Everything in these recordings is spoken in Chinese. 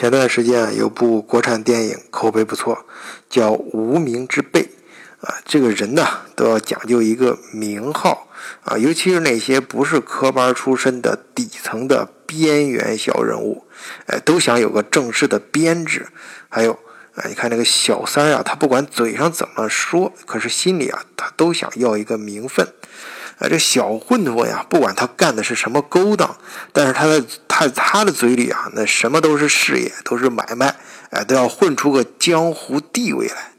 前段时间啊，有部国产电影口碑不错，叫《无名之辈》啊。这个人呢，都要讲究一个名号啊，尤其是那些不是科班出身的底层的边缘小人物，哎，都想有个正式的编制。还有啊，你看那个小三啊，他不管嘴上怎么说，可是心里啊，他都想要一个名分。啊，这小混混呀，不管他干的是什么勾当，但是他的他他的嘴里啊，那什么都是事业，都是买卖，哎，都要混出个江湖地位来。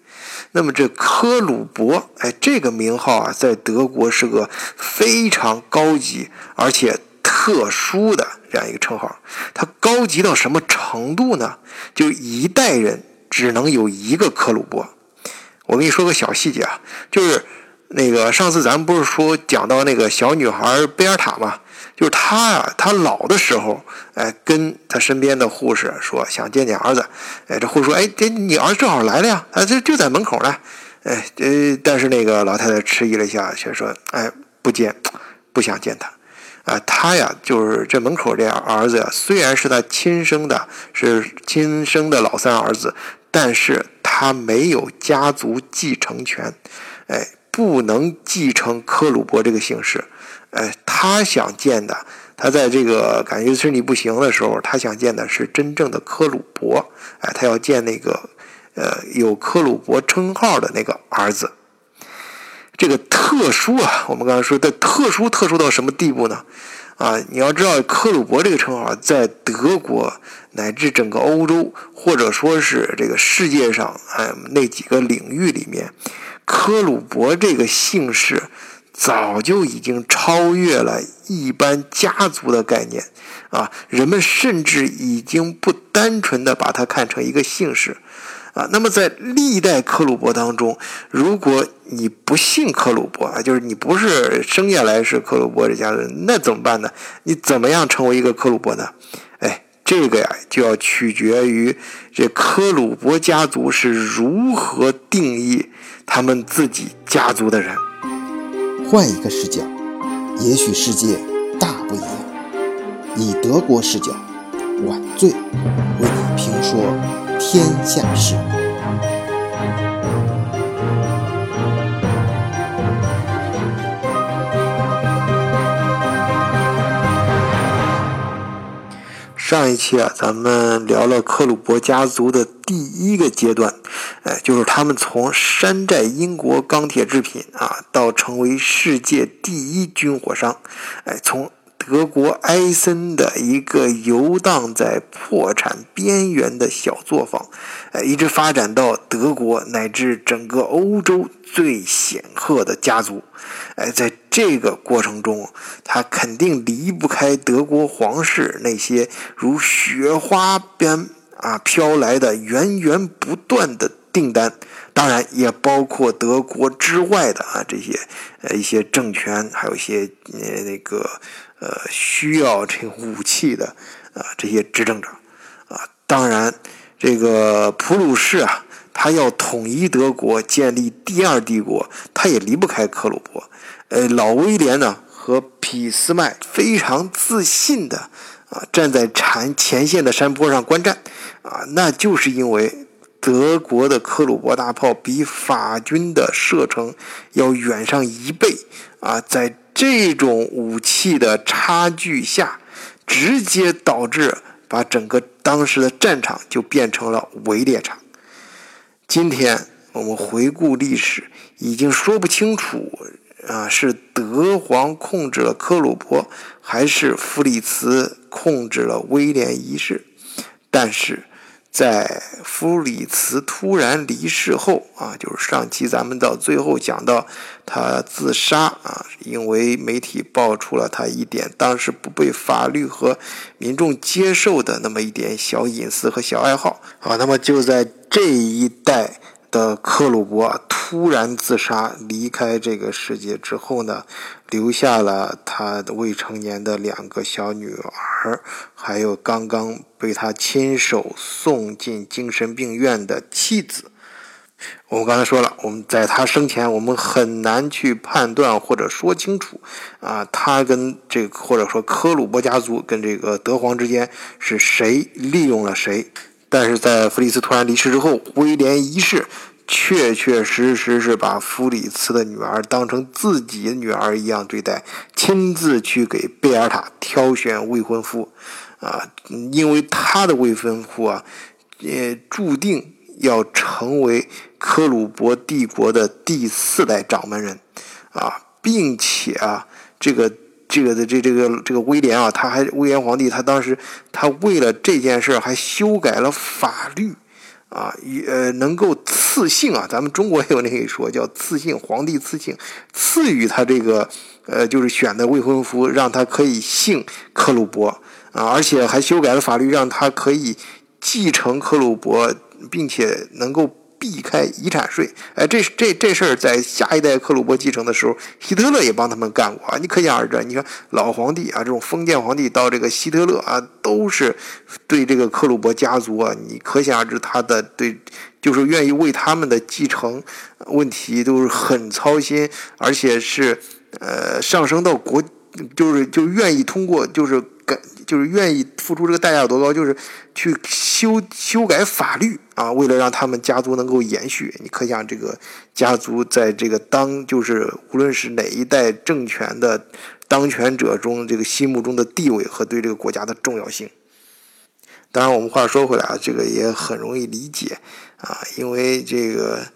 那么这科鲁伯，哎，这个名号啊，在德国是个非常高级而且特殊的这样一个称号。它高级到什么程度呢？就一代人只能有一个科鲁伯。我跟你说个小细节啊，就是。那个上次咱们不是说讲到那个小女孩贝尔塔嘛？就是她啊，她老的时候，哎，跟她身边的护士说想见见儿子，哎，这护士说，哎，这你儿子正好来了呀，啊，这就在门口呢，哎，呃，但是那个老太太迟疑了一下，却说，哎，不见，不想见他，啊，他呀，就是这门口这儿子呀，虽然是他亲生的，是亲生的老三儿子，但是他没有家族继承权，哎。不能继承克鲁伯这个姓氏，哎，他想见的，他在这个感觉身体不行的时候，他想见的是真正的克鲁伯，哎，他要见那个，呃，有克鲁伯称号的那个儿子。这个特殊啊，我们刚才说的特殊，特殊到什么地步呢？啊，你要知道，克鲁伯这个称号在德国乃至整个欧洲，或者说是这个世界上，哎，那几个领域里面。科鲁伯这个姓氏早就已经超越了一般家族的概念啊，人们甚至已经不单纯的把它看成一个姓氏啊。那么在历代科鲁伯当中，如果你不姓科鲁伯啊，就是你不是生下来是科鲁伯这家人，那怎么办呢？你怎么样成为一个科鲁伯呢？哎，这个呀就要取决于这科鲁伯家族是如何定义。他们自己家族的人，换一个视角，也许世界大不一样。以德国视角，晚醉为你评说天下事。上一期啊，咱们聊了克鲁伯家族的第一个阶段，哎，就是他们从山寨英国钢铁制品啊，到成为世界第一军火商，哎，从。德国埃森的一个游荡在破产边缘的小作坊，哎，一直发展到德国乃至整个欧洲最显赫的家族，哎，在这个过程中，他肯定离不开德国皇室那些如雪花般啊飘来的源源不断的订单，当然也包括德国之外的啊这些呃一些政权，还有一些呃那个。呃，需要这武器的啊，这些执政者啊，当然，这个普鲁士啊，他要统一德国，建立第二帝国，他也离不开克鲁伯。呃，老威廉呢和俾斯麦非常自信的啊，站在前前线的山坡上观战啊，那就是因为德国的克鲁伯大炮比法军的射程要远上一倍啊，在。这种武器的差距下，直接导致把整个当时的战场就变成了围猎场。今天我们回顾历史，已经说不清楚啊，是德皇控制了科鲁伯，还是弗里茨控制了威廉一世。但是。在弗里茨突然离世后啊，就是上期咱们到最后讲到他自杀啊，因为媒体爆出了他一点当时不被法律和民众接受的那么一点小隐私和小爱好啊，那么就在这一代。的克鲁伯突然自杀离开这个世界之后呢，留下了他的未成年的两个小女儿，还有刚刚被他亲手送进精神病院的妻子。我们刚才说了，我们在他生前，我们很难去判断或者说清楚啊，他跟这个或者说科鲁伯家族跟这个德皇之间是谁利用了谁。但是在弗里茨突然离世之后，威廉一世确确实实是把弗里茨的女儿当成自己的女儿一样对待，亲自去给贝尔塔挑选未婚夫，啊，因为他的未婚夫啊，也注定要成为克鲁伯帝国的第四代掌门人，啊，并且啊，这个。这个的这这个这个威廉啊，他还威廉皇帝，他当时他为了这件事还修改了法律，啊，呃，能够赐姓啊，咱们中国也有那一说叫赐姓，皇帝赐姓，赐予他这个呃，就是选的未婚夫，让他可以姓克鲁伯啊，而且还修改了法律，让他可以继承克鲁伯，并且能够。避开遗产税，哎，这这这事儿在下一代克鲁伯继承的时候，希特勒也帮他们干过啊。你可想而知，你看老皇帝啊，这种封建皇帝到这个希特勒啊，都是对这个克鲁伯家族啊，你可想而知他的对，就是愿意为他们的继承问题都是很操心，而且是呃上升到国，就是就愿意通过就是。就是愿意付出这个代价有多高，就是去修修改法律啊，为了让他们家族能够延续。你可想这个家族在这个当就是无论是哪一代政权的当权者中，这个心目中的地位和对这个国家的重要性。当然，我们话说回来啊，这个也很容易理解啊，因为这个。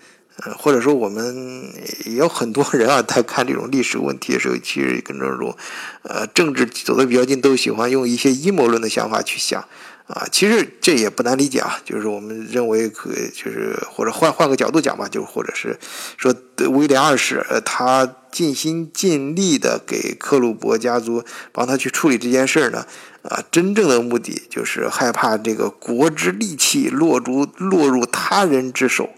呃，或者说我们也有很多人啊，在看这种历史问题的时候，其实跟这种，呃，政治走得比较近，都喜欢用一些阴谋论的想法去想，啊，其实这也不难理解啊，就是我们认为可，就是或者换换个角度讲吧，就或者是说威廉二世，呃，他尽心尽力的给克鲁伯家族帮他去处理这件事呢，啊，真正的目的就是害怕这个国之利器落入落入他人之手。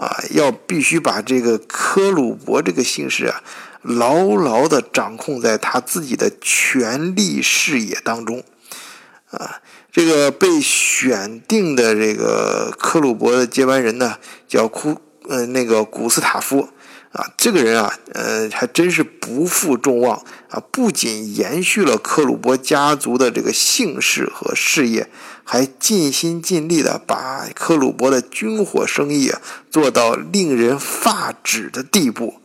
啊，要必须把这个克鲁伯这个姓氏啊，牢牢的掌控在他自己的权力视野当中。啊，这个被选定的这个克鲁伯的接班人呢，叫库，呃，那个古斯塔夫。啊，这个人啊，呃，还真是不负众望啊！不仅延续了克鲁伯家族的这个姓氏和事业，还尽心尽力的把克鲁伯的军火生意啊做到令人发指的地步。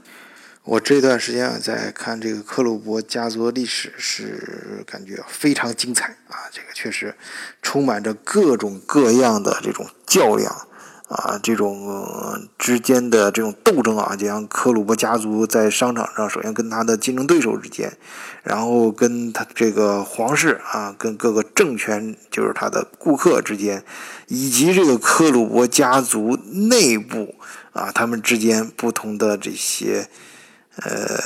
我这段时间，在看这个克鲁伯家族的历史，是感觉非常精彩啊！这个确实充满着各种各样的这种较量。啊，这种之间的这种斗争啊，就像克鲁伯家族在商场上，首先跟他的竞争对手之间，然后跟他这个皇室啊，跟各个政权，就是他的顾客之间，以及这个克鲁伯家族内部啊，他们之间不同的这些，呃，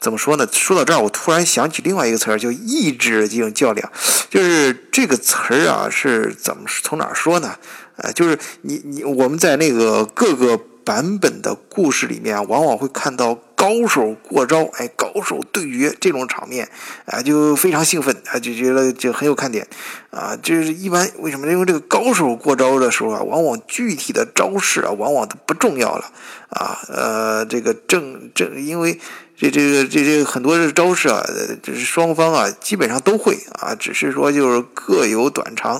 怎么说呢？说到这儿，我突然想起另外一个词儿，叫意志进行较量，就是这个词儿啊，是怎么从哪儿说呢？呃，就是你你我们在那个各个版本的故事里面，往往会看到高手过招，哎，高手对决这种场面，啊，就非常兴奋，啊，就觉得就很有看点，啊，就是一般为什么？因为这个高手过招的时候啊，往往具体的招式啊，往往都不重要了，啊，呃，这个正正因为。这这个这这很多的招式啊，这是双方啊基本上都会啊，只是说就是各有短长，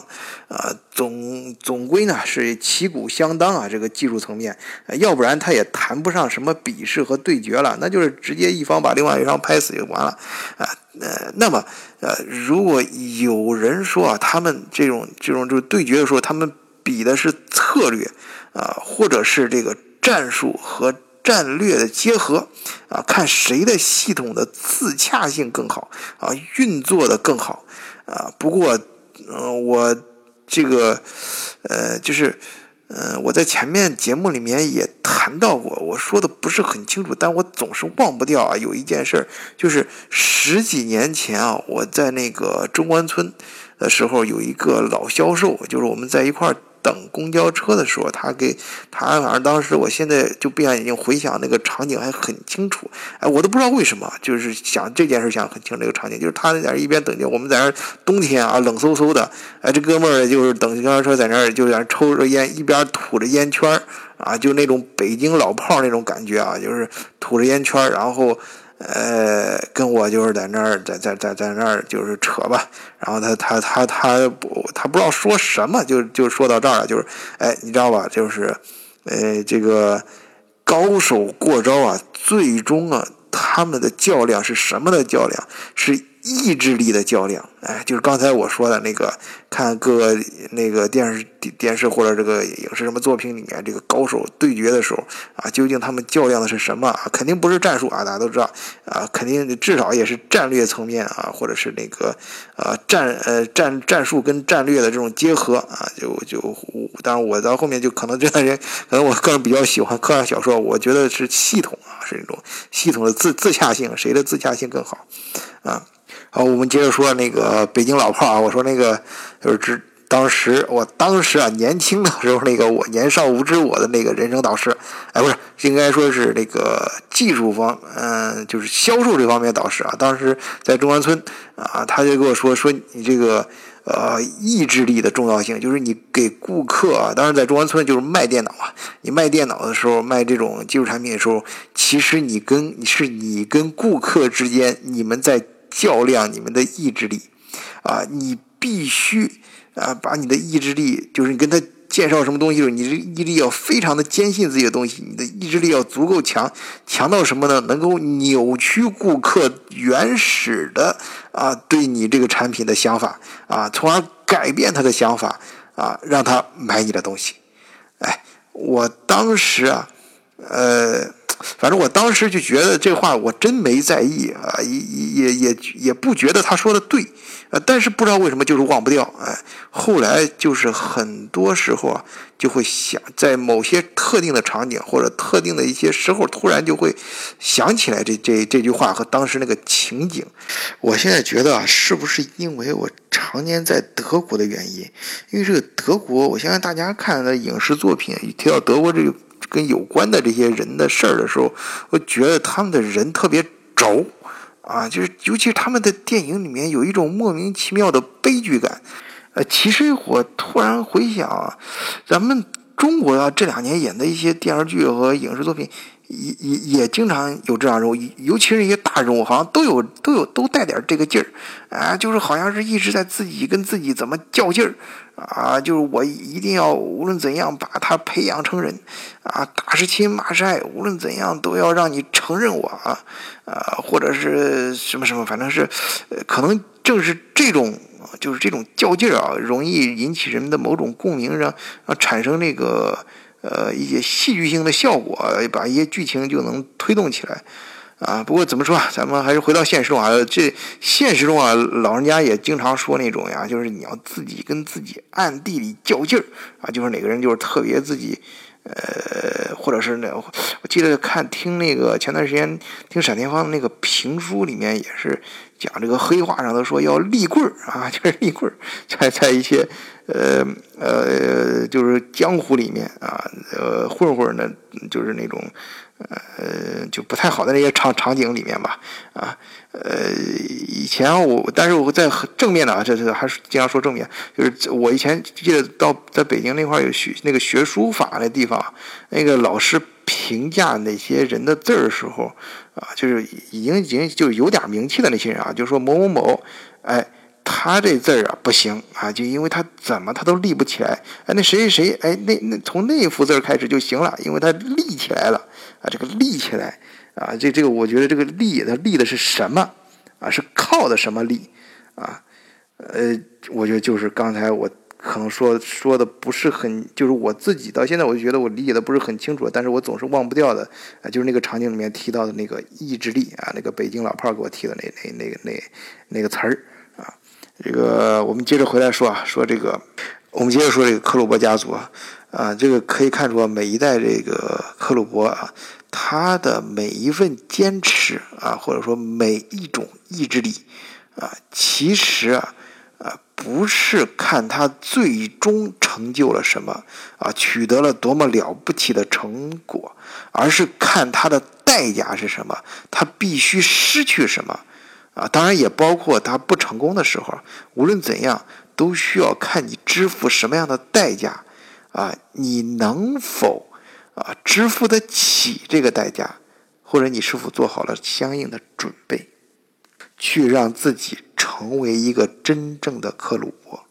啊总总归呢是旗鼓相当啊，这个技术层面，要不然他也谈不上什么比试和对决了，那就是直接一方把另外一方拍死就完了啊。呃，那么呃，如果有人说啊，他们这种这种就是对决的时候，他们比的是策略啊，或者是这个战术和。战略的结合啊，看谁的系统的自洽性更好啊，运作的更好啊。不过，嗯，我这个呃，就是嗯，我在前面节目里面也谈到过，我说的不是很清楚，但我总是忘不掉啊。有一件事儿，就是十几年前啊，我在那个中关村的时候，有一个老销售，就是我们在一块儿。等公交车的时候，他给他，反正当时我现在就闭上眼睛回想那个场景还很清楚。哎，我都不知道为什么，就是想这件事想很清这个场景，就是他在那一边等着，我们在那冬天啊冷飕飕的，哎，这哥们儿就是等公交车在那儿就在那抽着烟，一边吐着烟圈儿啊，就那种北京老炮儿那种感觉啊，就是吐着烟圈儿，然后呃，跟我就是在那儿，在在在在那儿就是扯吧。然后他他他他不，他不知道说什么，就就说到这儿了。就是，哎，你知道吧？就是，呃，这个高手过招啊，最终啊，他们的较量是什么的较量？是。意志力的较量，哎，就是刚才我说的那个，看各个那个电视电视或者这个影视什么作品里面，这个高手对决的时候啊，究竟他们较量的是什么啊？肯定不是战术啊，大家都知道啊，肯定至少也是战略层面啊，或者是那个啊战呃战战术跟战略的这种结合啊，就就当然我到后面就可能这样人，可能我个人比较喜欢科幻小说，我觉得是系统啊，是那种系统的自自洽性，谁的自洽性更好啊？好，我们接着说那个北京老炮啊。我说那个就是指当时，我当时啊年轻的时候，那个我年少无知，我的那个人生导师，哎，不是，应该说是那个技术方，嗯，就是销售这方面导师啊。当时在中关村啊，他就跟我说说你这个呃意志力的重要性，就是你给顾客啊，当然在中关村就是卖电脑啊，你卖电脑的时候，卖这种技术产品的时候，其实你跟你是你跟顾客之间，你们在。较量你们的意志力，啊，你必须啊，把你的意志力，就是你跟他介绍什么东西的时候，你的意志力要非常的坚信自己的东西，你的意志力要足够强，强到什么呢？能够扭曲顾客原始的啊对你这个产品的想法啊，从而改变他的想法啊，让他买你的东西。哎，我当时啊，呃。反正我当时就觉得这话我真没在意啊，也也也也不觉得他说的对，呃，但是不知道为什么就是忘不掉，哎，后来就是很多时候啊，就会想在某些特定的场景或者特定的一些时候，突然就会想起来这这这句话和当时那个情景。我现在觉得啊，是不是因为我常年在德国的原因？因为这个德国，我相信大家看的影视作品一提到德国这个。跟有关的这些人的事儿的时候，我觉得他们的人特别轴，啊，就是尤其是他们的电影里面有一种莫名其妙的悲剧感。呃，其实我突然回想，咱们中国啊这两年演的一些电视剧和影视作品。也也也经常有这样人物，尤其是一些大人物，好像都有都有都带点这个劲儿，啊，就是好像是一直在自己跟自己怎么较劲儿，啊，就是我一定要无论怎样把他培养成人，啊，打是亲骂是爱，无论怎样都要让你承认我啊，啊，或者是什么什么，反正是，可能正是这种就是这种较劲儿啊，容易引起人们的某种共鸣，让让产生那个。呃，一些戏剧性的效果，把一些剧情就能推动起来，啊，不过怎么说啊，咱们还是回到现实中啊，这现实中啊，老人家也经常说那种呀，就是你要自己跟自己暗地里较劲儿啊，就是哪个人就是特别自己，呃，或者是那，我记得看听那个前段时间听闪电方的那个评书里面也是讲这个黑话上头说要立棍儿啊，就是立棍儿，在在一些。呃呃，就是江湖里面啊，呃混混呢，就是那种呃就不太好的那些场场景里面吧，啊呃以前我，但是我在正面的啊，这是还是经常说正面，就是我以前记得到在北京那块有学那个学书法那地方，那个老师评价那些人的字儿的时候啊，就是已经已经就有点名气的那些人啊，就说某某某，哎。他这字儿啊不行啊，就因为他怎么他都立不起来。哎，那谁谁谁，哎，那那从那幅字开始就行了，因为他立起来了啊。这个立起来啊，这这个我觉得这个立，他立的是什么啊？是靠的什么立啊？呃，我觉得就是刚才我可能说说的不是很，就是我自己到现在我就觉得我理解的不是很清楚，但是我总是忘不掉的啊，就是那个场景里面提到的那个意志力啊，那个北京老炮给我提的那那那个那那个词儿。这个我们接着回来说啊，说这个，我们接着说这个克虏伯家族啊，啊，这个可以看出每一代这个克虏伯啊，他的每一份坚持啊，或者说每一种意志力啊，其实啊，啊，不是看他最终成就了什么啊，取得了多么了不起的成果，而是看他的代价是什么，他必须失去什么。啊，当然也包括他不成功的时候。无论怎样，都需要看你支付什么样的代价，啊，你能否啊支付得起这个代价，或者你是否做好了相应的准备，去让自己成为一个真正的克鲁伯？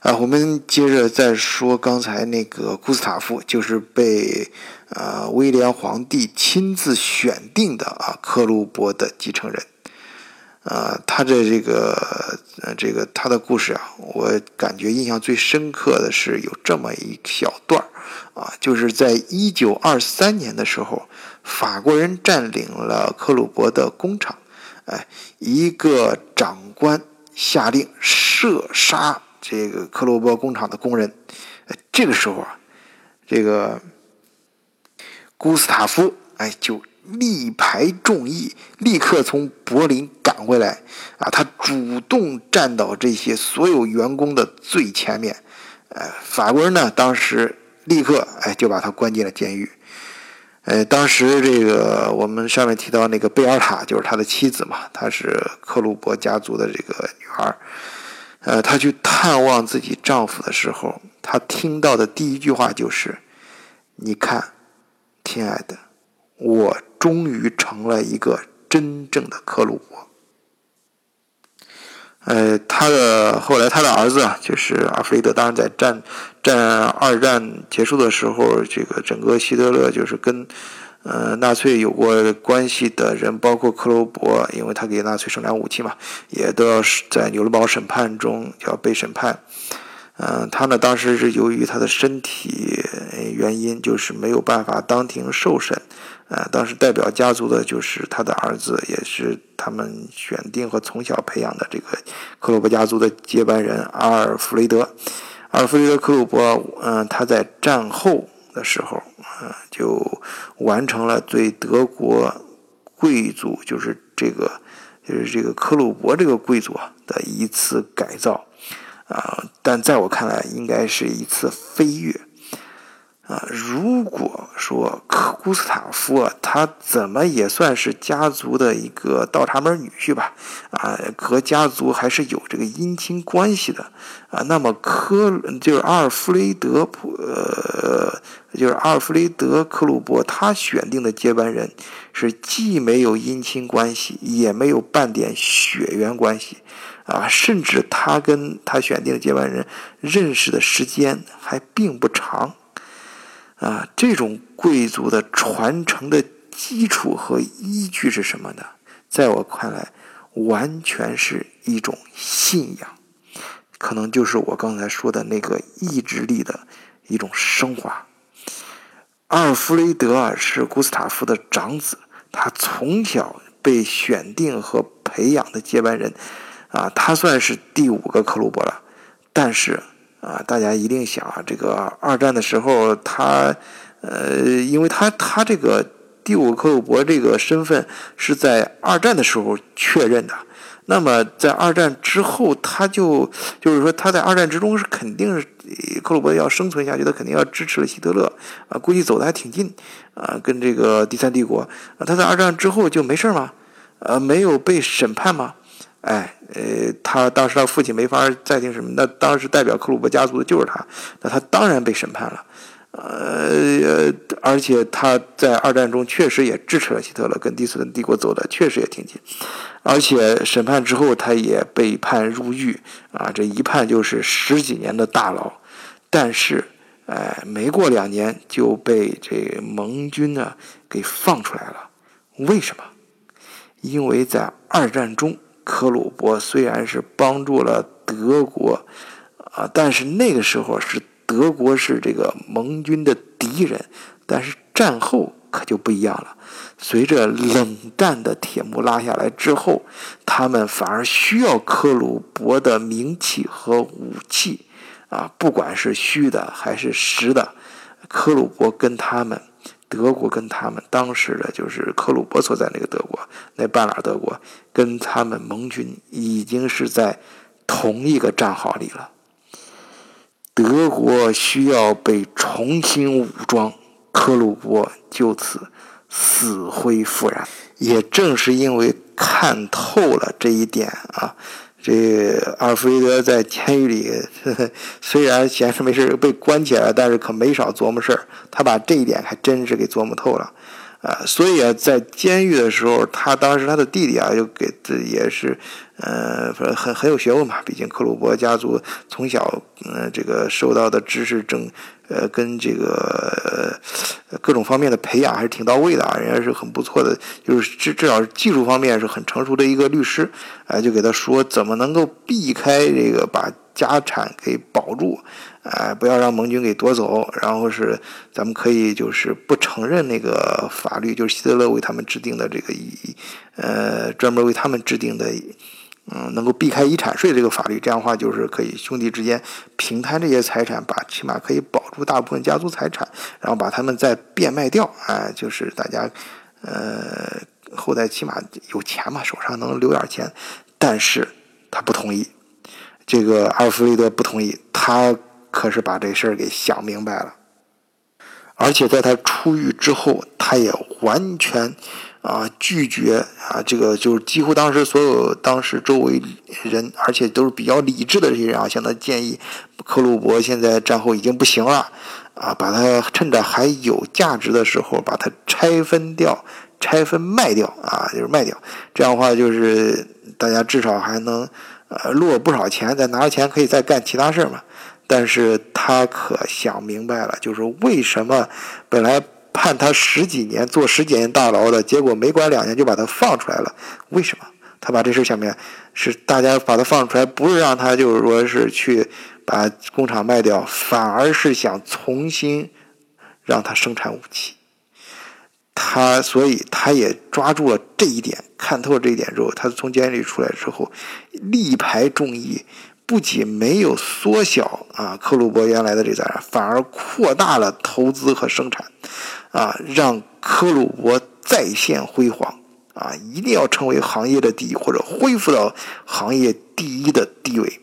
啊，我们接着再说刚才那个古斯塔夫，就是被呃威廉皇帝亲自选定的啊克鲁伯的继承人。啊，他的这个呃这个他的故事啊，我感觉印象最深刻的是有这么一小段啊，就是在一九二三年的时候，法国人占领了克鲁伯的工厂，哎，一个长官下令射杀。这个克罗伯工厂的工人，这个时候啊，这个古斯塔夫哎就力排众议，立刻从柏林赶回来啊，他主动站到这些所有员工的最前面，呃，法国人呢当时立刻哎就把他关进了监狱，呃，当时这个我们上面提到那个贝尔塔就是他的妻子嘛，她是克鲁伯家族的这个女儿。呃，她去探望自己丈夫的时候，她听到的第一句话就是：“你看，亲爱的，我终于成了一个真正的克鲁伯。”呃，他的后来他的儿子啊，就是阿弗雷德，当然在战战二战结束的时候，这个整个希特勒就是跟。呃，纳粹有过关系的人，包括克罗伯，因为他给纳粹生产武器嘛，也都要在纽伦堡审判中要被审判。嗯，他呢，当时是由于他的身体原因，就是没有办法当庭受审。呃，当时代表家族的就是他的儿子，也是他们选定和从小培养的这个克鲁伯家族的接班人阿尔弗雷德。阿尔弗雷德·克鲁伯，嗯，他在战后。的时候，嗯，就完成了对德国贵族，就是这个，就是这个克鲁伯这个贵族啊的一次改造，啊，但在我看来，应该是一次飞跃。啊，如果说科古斯塔夫啊，他怎么也算是家族的一个倒插门女婿吧？啊，和家族还是有这个姻亲关系的啊。那么科就是阿尔弗雷德普，呃，就是阿尔弗雷德克鲁伯，他选定的接班人是既没有姻亲关系，也没有半点血缘关系啊，甚至他跟他选定的接班人认识的时间还并不长。啊，这种贵族的传承的基础和依据是什么呢？在我看来，完全是一种信仰，可能就是我刚才说的那个意志力的一种升华。阿尔弗雷德啊，是古斯塔夫的长子，他从小被选定和培养的接班人，啊，他算是第五个克鲁伯了，但是。啊，大家一定想啊，这个二战的时候，他，呃，因为他他这个第五克虏伯这个身份是在二战的时候确认的，那么在二战之后，他就就是说他在二战之中是肯定是克虏伯要生存下去，他肯定要支持了希特勒啊，估计走的还挺近啊，跟这个第三帝国啊，他在二战之后就没事吗？呃，没有被审判吗？哎，呃，他当时他父亲没法再定什么，那当时代表克鲁伯家族的就是他，那他当然被审判了，呃，而且他在二战中确实也支持了希特勒，跟第四帝国走的确实也挺近，而且审判之后他也被判入狱，啊，这一判就是十几年的大牢，但是，哎，没过两年就被这盟军呢给放出来了，为什么？因为在二战中。克鲁伯虽然是帮助了德国，啊，但是那个时候是德国是这个盟军的敌人，但是战后可就不一样了。随着冷战的铁幕拉下来之后，他们反而需要克鲁伯的名气和武器，啊，不管是虚的还是实的，克鲁伯跟他们。德国跟他们当时的就是克鲁伯所在那个德国，那半拉德国，跟他们盟军已经是在同一个战壕里了。德国需要被重新武装，克鲁伯就此死灰复燃。也正是因为看透了这一点啊。这阿尔弗雷德在监狱里，虽然闲着没事被关起来了，但是可没少琢磨事儿。他把这一点还真是给琢磨透了，啊，所以啊，在监狱的时候，他当时他的弟弟啊，就给这也是，呃，很很有学问嘛。毕竟克鲁伯家族从小，嗯，这个受到的知识整，呃，跟这个各种方面的培养还是挺到位的啊。人家是很不错的，就是至至少技术方面是很成熟的一个律师，啊，就给他说怎么能够避开这个把家产给保住。哎，不要让盟军给夺走，然后是咱们可以就是不承认那个法律，就是希特勒为他们制定的这个以呃专门为他们制定的，嗯，能够避开遗产税这个法律，这样的话就是可以兄弟之间平摊这些财产，把起码可以保住大部分家族财产，然后把他们再变卖掉，哎，就是大家呃后代起码有钱嘛，手上能留点钱，但是他不同意，这个阿尔弗雷德不同意，他。可是把这事儿给想明白了，而且在他出狱之后，他也完全啊拒绝啊这个就是几乎当时所有当时周围人，而且都是比较理智的这些人啊，向他建议，克鲁伯现在战后已经不行了啊，把他趁着还有价值的时候把它拆分掉、拆分卖掉啊，就是卖掉，这样的话就是大家至少还能呃落不少钱，再拿着钱可以再干其他事儿嘛。但是他可想明白了，就是为什么本来判他十几年坐十几年大牢的，结果没关两年就把他放出来了？为什么？他把这事想明白，是大家把他放出来，不是让他就是说是去把工厂卖掉，反而是想重新让他生产武器。他所以他也抓住了这一点，看透了这一点之后，他从监狱里出来之后，力排众议。不仅没有缩小啊克鲁伯原来的这财产，反而扩大了投资和生产，啊，让克鲁伯再现辉煌啊！一定要成为行业的第一，或者恢复到行业第一的地位。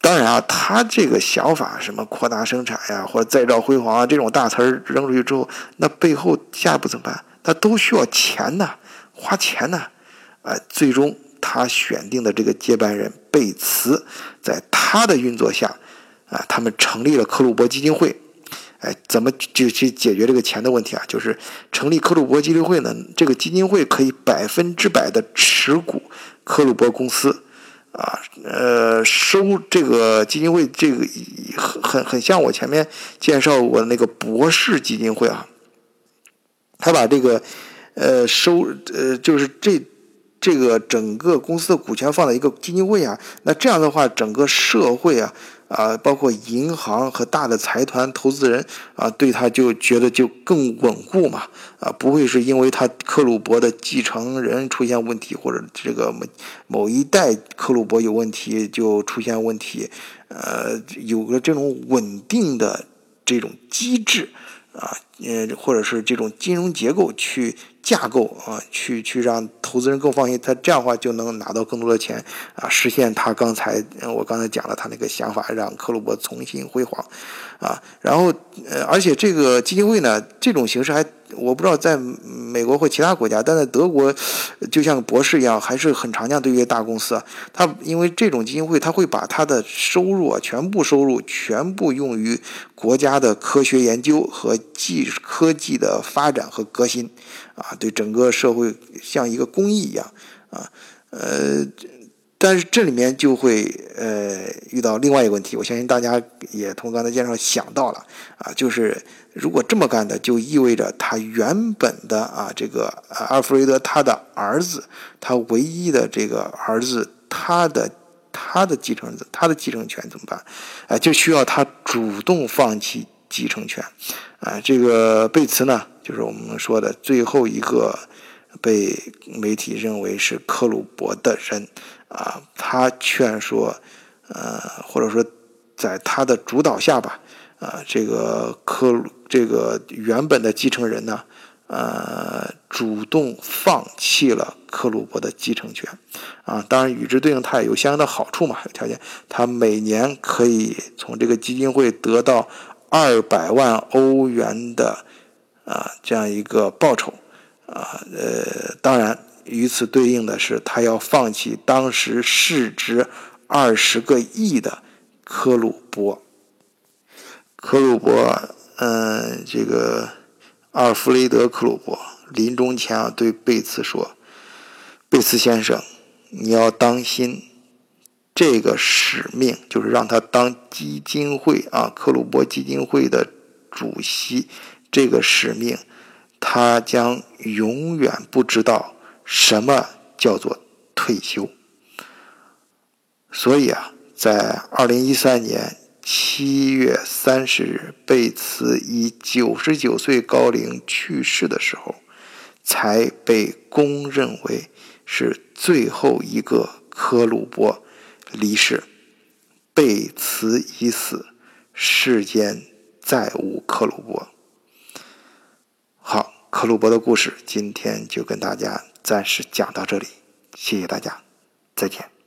当然啊，他这个想法，什么扩大生产呀，或者再造辉煌啊，这种大词儿扔出去之后，那背后下一步怎么办？他都需要钱呐，花钱呐，啊，最终。他选定的这个接班人贝茨，在他的运作下，啊，他们成立了克鲁伯基金会。哎，怎么就去解决这个钱的问题啊？就是成立克鲁伯基金会呢？这个基金会可以百分之百的持股克鲁伯公司，啊，呃，收这个基金会这个很很很像我前面介绍过的那个博士基金会啊，他把这个呃收呃就是这。这个整个公司的股权放在一个基金会啊，那这样的话，整个社会啊，啊，包括银行和大的财团投资人啊，对他就觉得就更稳固嘛，啊，不会是因为他克鲁伯的继承人出现问题，或者这个某某一代克鲁伯有问题就出现问题，呃，有个这种稳定的这种机制啊，呃，或者是这种金融结构去。架构啊，去去让投资人更放心，他这样的话就能拿到更多的钱啊，实现他刚才我刚才讲了他那个想法，让克鲁伯重新辉煌啊。然后呃，而且这个基金会呢，这种形式还我不知道在美国或其他国家，但在德国就像博士一样，还是很常见。对于大公司啊，他因为这种基金会，他会把他的收入啊，全部收入全部用于国家的科学研究和技科技的发展和革新。啊，对整个社会像一个公益一样啊，呃，但是这里面就会呃遇到另外一个问题，我相信大家也从刚才介绍想到了啊，就是如果这么干的，就意味着他原本的啊这个阿弗雷德他的儿子，他唯一的这个儿子，他的他的继承子，他的继承权怎么办？啊，就需要他主动放弃继承权啊，这个贝茨呢？就是我们说的最后一个被媒体认为是克鲁伯的人啊，他劝说，呃，或者说在他的主导下吧，啊，这个克这个原本的继承人呢，呃，主动放弃了克鲁伯的继承权，啊，当然与之对应，他也有相应的好处嘛，有条件，他每年可以从这个基金会得到二百万欧元的。啊，这样一个报酬，啊，呃，当然，与此对应的是，他要放弃当时市值二十个亿的科鲁伯。科鲁伯，嗯，这个阿尔弗雷德·克鲁伯，临终前啊对贝茨说：“贝茨先生，你要当心，这个使命就是让他当基金会啊克鲁伯基金会的主席，这个使命，他将永远不知道什么叫做退休。所以啊，在二零一三年。”七月三十日，贝茨以九十九岁高龄去世的时候，才被公认为是最后一个科鲁伯离世。贝茨已死，世间再无克鲁伯。好，克鲁伯的故事今天就跟大家暂时讲到这里，谢谢大家，再见。